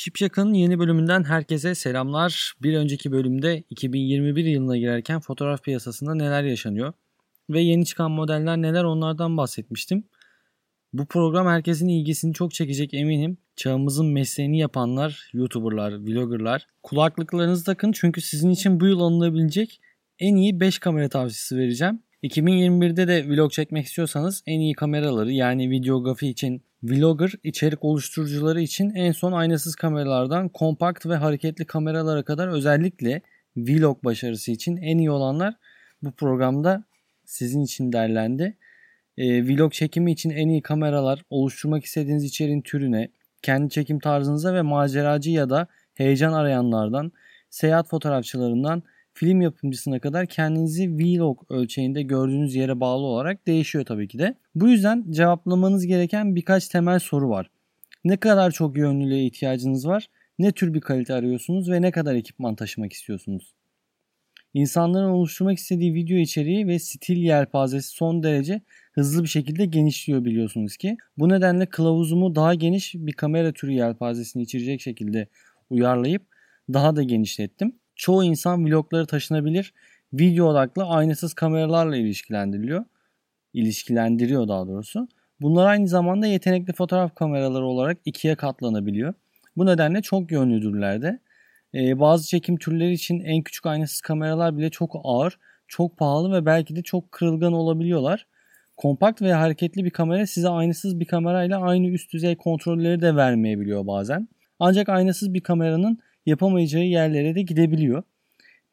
Şipşak'ın yeni bölümünden herkese selamlar. Bir önceki bölümde 2021 yılına girerken fotoğraf piyasasında neler yaşanıyor ve yeni çıkan modeller neler onlardan bahsetmiştim. Bu program herkesin ilgisini çok çekecek eminim. Çağımızın mesleğini yapanlar, YouTuber'lar, vlogger'lar kulaklıklarınızı takın çünkü sizin için bu yıl alınabilecek en iyi 5 kamera tavsiyesi vereceğim. 2021'de de vlog çekmek istiyorsanız en iyi kameraları yani videografi için vlogger içerik oluşturucuları için en son aynasız kameralardan kompakt ve hareketli kameralara kadar özellikle vlog başarısı için en iyi olanlar bu programda sizin için derlendi. E, vlog çekimi için en iyi kameralar, oluşturmak istediğiniz içeriğin türüne, kendi çekim tarzınıza ve maceracı ya da heyecan arayanlardan, seyahat fotoğrafçılarından film yapımcısına kadar kendinizi vlog ölçeğinde gördüğünüz yere bağlı olarak değişiyor tabii ki de. Bu yüzden cevaplamanız gereken birkaç temel soru var. Ne kadar çok yönlülüğe ihtiyacınız var? Ne tür bir kalite arıyorsunuz ve ne kadar ekipman taşımak istiyorsunuz? İnsanların oluşturmak istediği video içeriği ve stil yelpazesi son derece hızlı bir şekilde genişliyor biliyorsunuz ki. Bu nedenle kılavuzumu daha geniş bir kamera türü yelpazesini içerecek şekilde uyarlayıp daha da genişlettim. Çoğu insan vlogları taşınabilir, video odaklı aynasız kameralarla ilişkilendiriliyor. İlişkilendiriyor daha doğrusu. Bunlar aynı zamanda yetenekli fotoğraf kameraları olarak ikiye katlanabiliyor. Bu nedenle çok yönlüdürler de. Ee, bazı çekim türleri için en küçük aynasız kameralar bile çok ağır, çok pahalı ve belki de çok kırılgan olabiliyorlar. Kompakt veya hareketli bir kamera size aynasız bir kamerayla aynı üst düzey kontrolleri de vermeyebiliyor bazen. Ancak aynasız bir kameranın yapamayacağı yerlere de gidebiliyor.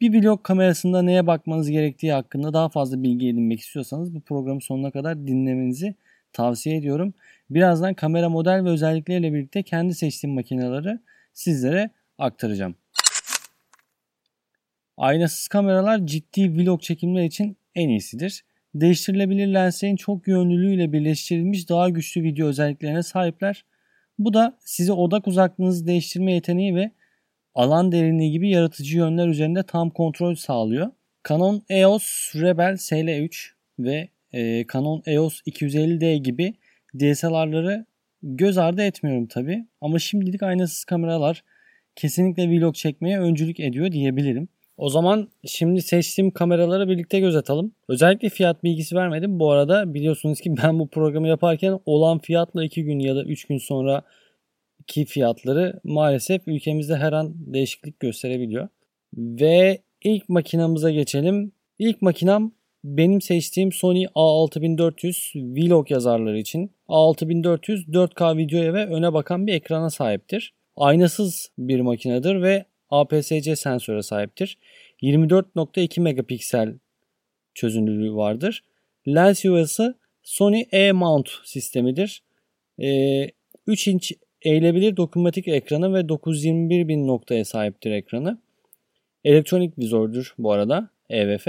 Bir vlog kamerasında neye bakmanız gerektiği hakkında daha fazla bilgi edinmek istiyorsanız bu programı sonuna kadar dinlemenizi tavsiye ediyorum. Birazdan kamera model ve özellikleriyle birlikte kendi seçtiğim makineleri sizlere aktaracağım. Aynasız kameralar ciddi vlog çekimler için en iyisidir. Değiştirilebilir lenslerin çok yönlülüğüyle birleştirilmiş daha güçlü video özelliklerine sahipler. Bu da size odak uzaklığınızı değiştirme yeteneği ve alan derinliği gibi yaratıcı yönler üzerinde tam kontrol sağlıyor. Canon EOS Rebel SL3 ve e, Canon EOS 250D gibi DSLR'ları göz ardı etmiyorum tabi. Ama şimdilik aynasız kameralar kesinlikle vlog çekmeye öncülük ediyor diyebilirim. O zaman şimdi seçtiğim kameraları birlikte göz atalım. Özellikle fiyat bilgisi vermedim. Bu arada biliyorsunuz ki ben bu programı yaparken olan fiyatla 2 gün ya da 3 gün sonra ki fiyatları maalesef ülkemizde her an değişiklik gösterebiliyor. Ve ilk makinamıza geçelim. İlk makinam benim seçtiğim Sony A6400 Vlog yazarları için. A6400 4K videoya ve öne bakan bir ekrana sahiptir. Aynasız bir makinedir ve APS-C sensöre sahiptir. 24.2 megapiksel çözünürlüğü vardır. Lens yuvası Sony E-mount sistemidir. Ee, 3 inç eğilebilir dokunmatik ekranı ve 921 bin noktaya sahiptir ekranı. Elektronik vizördür bu arada EVF.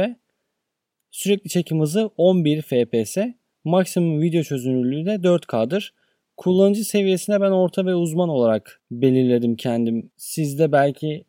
Sürekli çekim hızı 11 fps. Maksimum video çözünürlüğü de 4K'dır. Kullanıcı seviyesine ben orta ve uzman olarak belirledim kendim. Siz de belki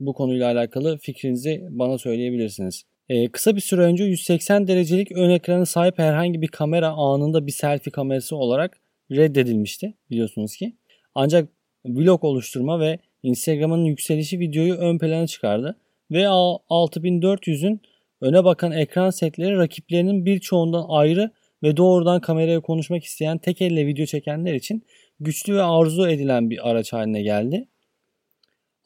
bu konuyla alakalı fikrinizi bana söyleyebilirsiniz. Ee, kısa bir süre önce 180 derecelik ön ekranı sahip herhangi bir kamera anında bir selfie kamerası olarak reddedilmişti biliyorsunuz ki. Ancak vlog oluşturma ve Instagram'ın yükselişi videoyu ön plana çıkardı ve 6400'ün öne bakan ekran setleri rakiplerinin birçoğundan ayrı ve doğrudan kameraya konuşmak isteyen tek elle video çekenler için güçlü ve arzu edilen bir araç haline geldi.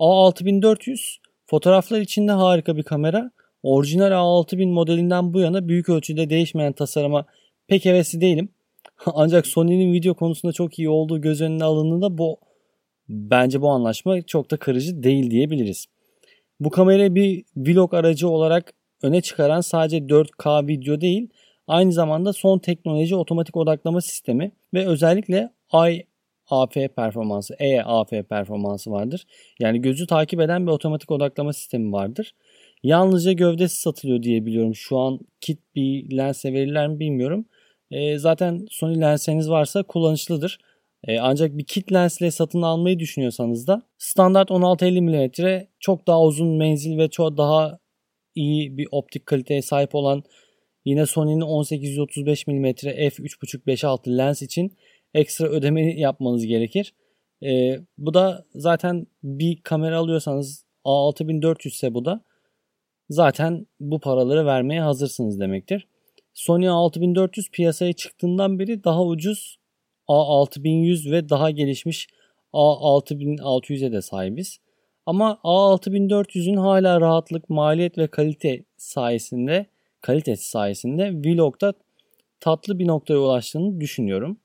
A6400 fotoğraflar için de harika bir kamera. Orijinal A6000 modelinden bu yana büyük ölçüde değişmeyen tasarıma pek hevesli değilim. Ancak Sony'nin video konusunda çok iyi olduğu göz önüne alındığında bu bence bu anlaşma çok da kırıcı değil diyebiliriz. Bu kamerayı bir vlog aracı olarak öne çıkaran sadece 4K video değil, aynı zamanda son teknoloji otomatik odaklama sistemi ve özellikle AF performansı, EAF performansı vardır. Yani gözü takip eden bir otomatik odaklama sistemi vardır. Yalnızca gövdesi satılıyor diye biliyorum. Şu an kit bir lense verirler mi bilmiyorum. E, zaten Sony lenseniz varsa kullanışlıdır. E, ancak bir kit lensle satın almayı düşünüyorsanız da standart 16-50 mm çok daha uzun menzil ve çok daha iyi bir optik kaliteye sahip olan yine Sony'nin 18-35 mm f3.5-5.6 lens için ekstra ödeme yapmanız gerekir. E, bu da zaten bir kamera alıyorsanız A6400 ise bu da zaten bu paraları vermeye hazırsınız demektir. Sony A6400 piyasaya çıktığından beri daha ucuz A6100 ve daha gelişmiş A6600'e de sahibiz. Ama A6400'ün hala rahatlık, maliyet ve kalite sayesinde, kalitesi sayesinde Vlog'da tatlı bir noktaya ulaştığını düşünüyorum.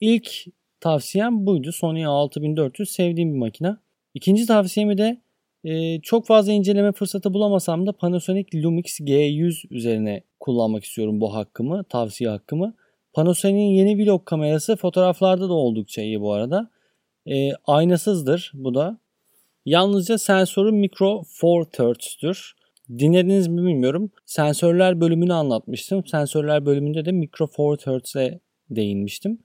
İlk tavsiyem buydu. Sony A6400 sevdiğim bir makine. İkinci tavsiyemi de e, çok fazla inceleme fırsatı bulamasam da Panasonic Lumix G100 üzerine kullanmak istiyorum bu hakkımı, tavsiye hakkımı. Panasonic'in yeni vlog kamerası fotoğraflarda da oldukça iyi bu arada. E, aynasızdır bu da. Yalnızca sensörü Micro Four Thirds'tür. Dinlediniz mi bilmiyorum. Sensörler bölümünü anlatmıştım. Sensörler bölümünde de Micro Four Thirds'e değinmiştim.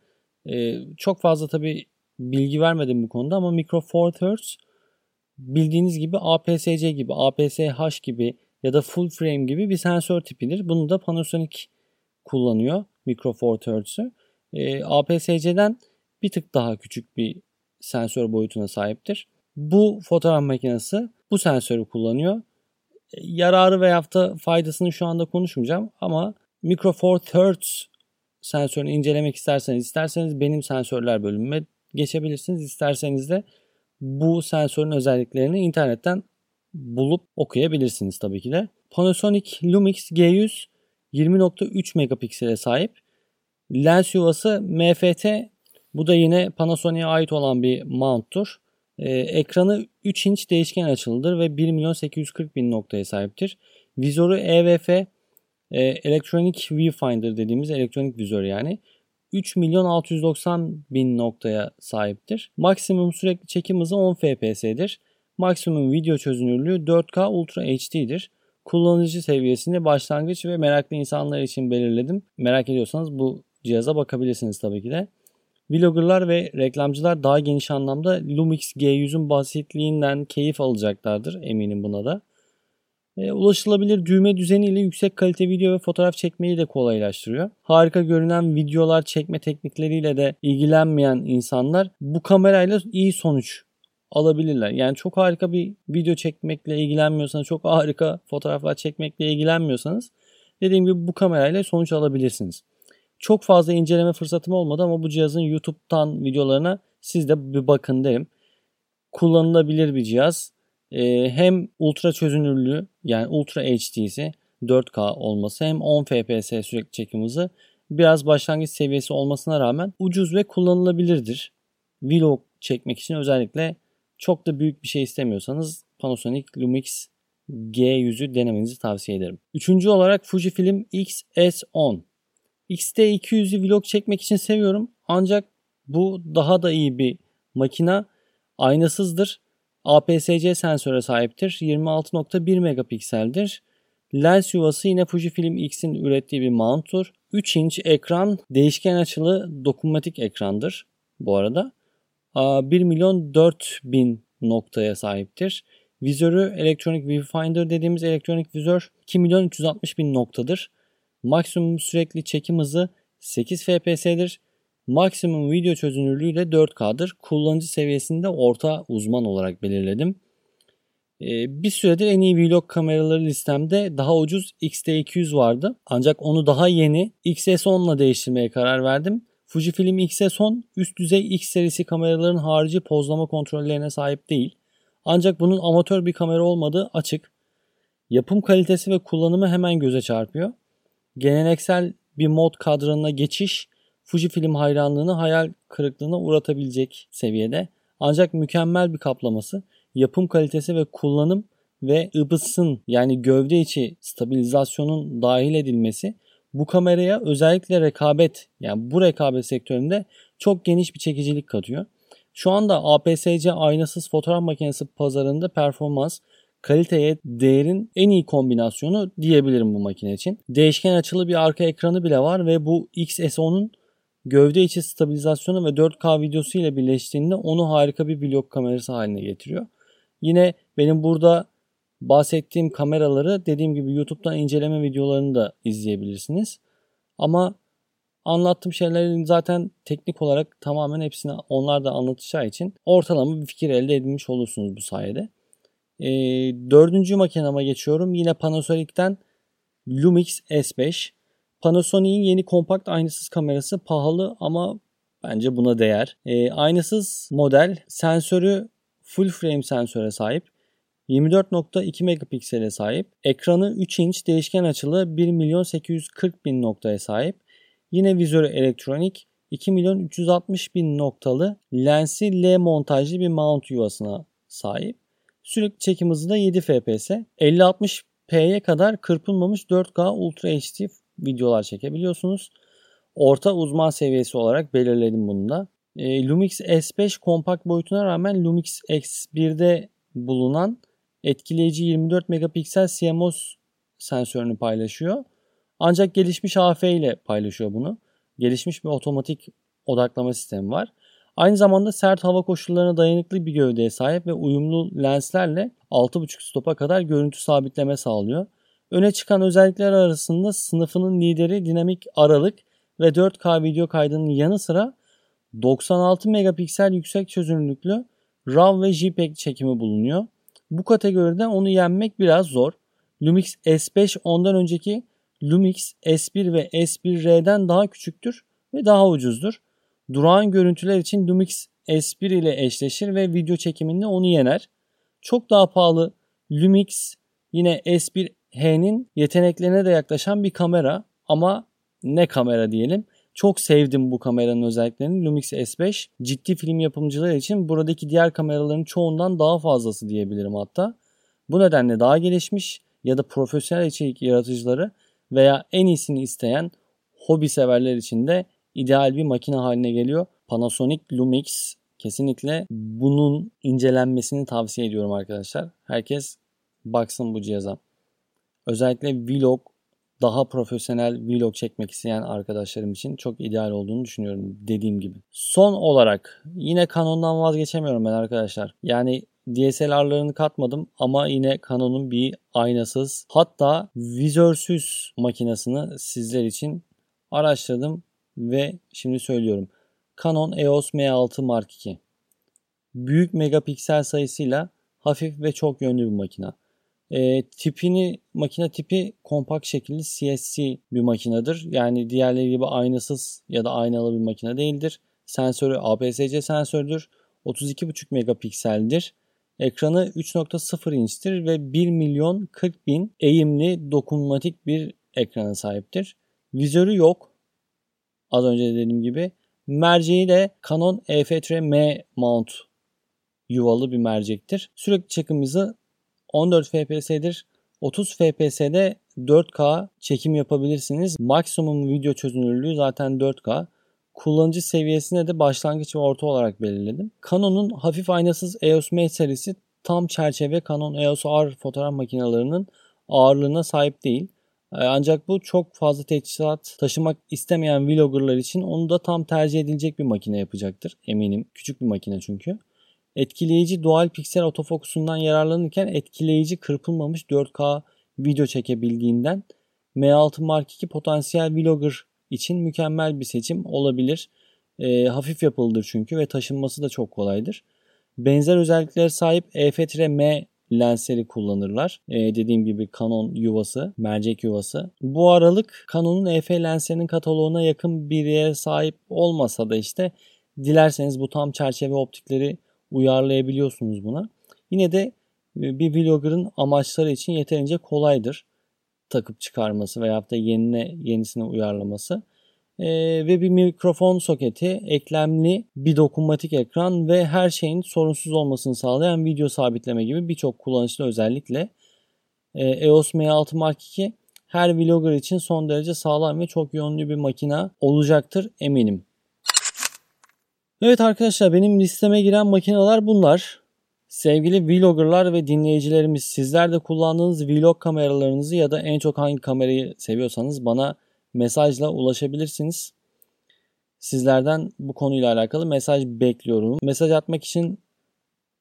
Ee, çok fazla tabi bilgi vermedim bu konuda ama Micro Four Thirds bildiğiniz gibi APS-C gibi, APS-H gibi ya da full frame gibi bir sensör tipidir. Bunu da Panasonic kullanıyor Micro Four Thirds'ü. Ee, APS-C'den bir tık daha küçük bir sensör boyutuna sahiptir. Bu fotoğraf makinesi bu sensörü kullanıyor. Yararı veya da faydasını şu anda konuşmayacağım ama Micro Four Thirds sensörünü incelemek isterseniz isterseniz benim sensörler bölümüme geçebilirsiniz. İsterseniz de bu sensörün özelliklerini internetten bulup okuyabilirsiniz tabii ki de. Panasonic Lumix G100 20.3 megapiksele sahip. Lens yuvası MFT bu da yine Panasonic'e ait olan bir mount'tur. Ee, ekranı 3 inç değişken açılıdır ve 1 milyon 840 bin noktaya sahiptir. Vizörü EVF e, Electronic Viewfinder dediğimiz elektronik vizör yani. 3 milyon 690 bin noktaya sahiptir. Maksimum sürekli çekim hızı 10 fps'dir. Maksimum video çözünürlüğü 4K Ultra HD'dir. Kullanıcı seviyesini başlangıç ve meraklı insanlar için belirledim. Merak ediyorsanız bu cihaza bakabilirsiniz tabii ki de. Vloggerlar ve reklamcılar daha geniş anlamda Lumix G100'ün basitliğinden keyif alacaklardır eminim buna da. E, ulaşılabilir düğme düzeniyle yüksek kalite video ve fotoğraf çekmeyi de kolaylaştırıyor. Harika görünen videolar çekme teknikleriyle de ilgilenmeyen insanlar bu kamerayla iyi sonuç alabilirler. Yani çok harika bir video çekmekle ilgilenmiyorsanız, çok harika fotoğraflar çekmekle ilgilenmiyorsanız dediğim gibi bu kamerayla sonuç alabilirsiniz. Çok fazla inceleme fırsatım olmadı ama bu cihazın YouTube'dan videolarına siz de bir bakın derim. Kullanılabilir bir cihaz. Ee, hem ultra çözünürlüğü yani ultra HD'si 4K olması hem 10 fps sürekli çekim hızı biraz başlangıç seviyesi olmasına rağmen ucuz ve kullanılabilirdir. Vlog çekmek için özellikle çok da büyük bir şey istemiyorsanız Panasonic Lumix G100'ü denemenizi tavsiye ederim. Üçüncü olarak Fujifilm X-S10. X-T200'ü vlog çekmek için seviyorum ancak bu daha da iyi bir makina. Aynasızdır. APS-C sensöre sahiptir. 26.1 megapikseldir. Lens yuvası yine Fujifilm X'in ürettiği bir mount'tur. 3 inç ekran değişken açılı dokunmatik ekrandır bu arada. 1 milyon 4 bin noktaya sahiptir. Vizörü Electronic Viewfinder dediğimiz elektronik vizör 2 milyon 360 bin noktadır. Maksimum sürekli çekim hızı 8 fps'dir. Maksimum video çözünürlüğü de 4K'dır. Kullanıcı seviyesinde orta uzman olarak belirledim. Ee, bir süredir en iyi vlog kameraları listemde daha ucuz X-T200 vardı. Ancak onu daha yeni XS10 ile değiştirmeye karar verdim. Fujifilm X-S10 üst düzey X serisi kameraların harici pozlama kontrollerine sahip değil. Ancak bunun amatör bir kamera olmadığı açık. Yapım kalitesi ve kullanımı hemen göze çarpıyor. Geleneksel bir mod kadranına geçiş Fujifilm hayranlığını hayal kırıklığına uğratabilecek seviyede. Ancak mükemmel bir kaplaması, yapım kalitesi ve kullanım ve ıbısın yani gövde içi stabilizasyonun dahil edilmesi bu kameraya özellikle rekabet yani bu rekabet sektöründe çok geniş bir çekicilik katıyor. Şu anda APS-C aynasız fotoğraf makinesi pazarında performans, kaliteye değerin en iyi kombinasyonu diyebilirim bu makine için. Değişken açılı bir arka ekranı bile var ve bu XS10'un gövde içi stabilizasyonu ve 4K videosu ile birleştiğinde onu harika bir vlog kamerası haline getiriyor. Yine benim burada bahsettiğim kameraları dediğim gibi YouTube'dan inceleme videolarını da izleyebilirsiniz. Ama Anlattığım şeylerin zaten teknik olarak tamamen hepsini onlar da anlatacağı için ortalama bir fikir elde edilmiş olursunuz bu sayede. E, dördüncü makinama geçiyorum. Yine Panasonic'ten Lumix S5. Panasonic'in yeni kompakt aynasız kamerası pahalı ama bence buna değer. E, aynasız model sensörü full frame sensöre sahip. 24.2 megapiksele sahip. Ekranı 3 inç değişken açılı 1 milyon 840 bin noktaya sahip. Yine vizörü elektronik 2 milyon 360 bin noktalı lensi L montajlı bir mount yuvasına sahip. Sürekli çekim hızı da 7 fps. 50-60p'ye kadar kırpılmamış 4K Ultra HD videolar çekebiliyorsunuz. Orta uzman seviyesi olarak belirledim bunu da. E, Lumix S5 kompakt boyutuna rağmen Lumix X1'de bulunan etkileyici 24 megapiksel CMOS sensörünü paylaşıyor. Ancak gelişmiş AF ile paylaşıyor bunu. Gelişmiş bir otomatik odaklama sistemi var. Aynı zamanda sert hava koşullarına dayanıklı bir gövdeye sahip ve uyumlu lenslerle 6.5 stopa kadar görüntü sabitleme sağlıyor. Öne çıkan özellikler arasında sınıfının lideri dinamik aralık ve 4K video kaydının yanı sıra 96 megapiksel yüksek çözünürlüklü RAW ve JPEG çekimi bulunuyor. Bu kategoride onu yenmek biraz zor. Lumix S5 ondan önceki Lumix S1 ve S1R'den daha küçüktür ve daha ucuzdur. Durağan görüntüler için Lumix S1 ile eşleşir ve video çekiminde onu yener. Çok daha pahalı Lumix yine S1H'nin yeteneklerine de yaklaşan bir kamera ama ne kamera diyelim. Çok sevdim bu kameranın özelliklerini. Lumix S5 ciddi film yapımcıları için buradaki diğer kameraların çoğundan daha fazlası diyebilirim hatta. Bu nedenle daha gelişmiş ya da profesyonel içerik yaratıcıları veya en iyisini isteyen hobi severler için de ideal bir makine haline geliyor. Panasonic Lumix kesinlikle bunun incelenmesini tavsiye ediyorum arkadaşlar. Herkes baksın bu cihaza. Özellikle vlog daha profesyonel vlog çekmek isteyen arkadaşlarım için çok ideal olduğunu düşünüyorum dediğim gibi. Son olarak yine Canon'dan vazgeçemiyorum ben arkadaşlar. Yani DSLR'larını katmadım ama yine Canon'un bir aynasız hatta vizörsüz makinesini sizler için araştırdım ve şimdi söylüyorum. Canon EOS M6 Mark II. Büyük megapiksel sayısıyla hafif ve çok yönlü bir makina. E, tipini makine tipi kompakt şekilli CSC bir makinedir. Yani diğerleri gibi aynasız ya da aynalı bir makine değildir. Sensörü APS-C sensördür. 32,5 megapikseldir. Ekranı 3.0 inçtir ve 1 milyon 40 bin eğimli dokunmatik bir ekrana sahiptir. Vizörü yok. Az önce dediğim gibi. Merceği de Canon EF-M mount yuvalı bir mercektir. Sürekli çekim hızı 14 FPS'dir. 30 FPS'de 4K çekim yapabilirsiniz. Maksimum video çözünürlüğü zaten 4K. Kullanıcı seviyesine de başlangıç ve orta olarak belirledim. Canon'un hafif aynasız EOS M serisi tam çerçeve Canon EOS R fotoğraf makinelerinin ağırlığına sahip değil. Ee, ancak bu çok fazla teçhizat taşımak istemeyen vloggerlar için onu da tam tercih edilecek bir makine yapacaktır eminim. Küçük bir makine çünkü. Etkileyici doğal piksel otofokusundan yararlanırken etkileyici kırpılmamış 4K video çekebildiğinden M6 Mark II potansiyel vlogger için mükemmel bir seçim olabilir. E, hafif yapılıdır çünkü ve taşınması da çok kolaydır. Benzer özelliklere sahip EF-M lensleri kullanırlar. Ee, dediğim gibi Canon yuvası, mercek yuvası. Bu aralık Canon'un EF lenslerinin kataloğuna yakın bir yere sahip olmasa da işte dilerseniz bu tam çerçeve optikleri uyarlayabiliyorsunuz buna. Yine de e, bir vlogger'ın amaçları için yeterince kolaydır takıp çıkarması veya da yenine yenisine uyarlaması. Ee, ve bir mikrofon soketi, eklemli bir dokunmatik ekran ve her şeyin sorunsuz olmasını sağlayan video sabitleme gibi birçok kullanışlı özellikle ee, EOS M6 Mark II her vlogger için son derece sağlam ve çok yönlü bir makina olacaktır eminim. Evet arkadaşlar benim listeme giren makineler bunlar. Sevgili vloggerlar ve dinleyicilerimiz sizler de kullandığınız vlog kameralarınızı ya da en çok hangi kamerayı seviyorsanız bana mesajla ulaşabilirsiniz. Sizlerden bu konuyla alakalı mesaj bekliyorum. Mesaj atmak için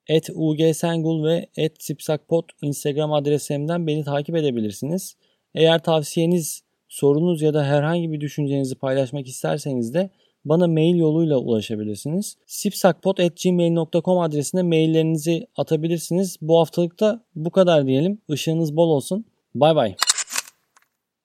et ugsengul ve et sipsakpot Instagram adresimden beni takip edebilirsiniz. Eğer tavsiyeniz sorunuz ya da herhangi bir düşüncenizi paylaşmak isterseniz de bana mail yoluyla ulaşabilirsiniz. sipsakpot.gmail.com adresine maillerinizi atabilirsiniz. Bu haftalık da bu kadar diyelim. Işığınız bol olsun. Bay bay.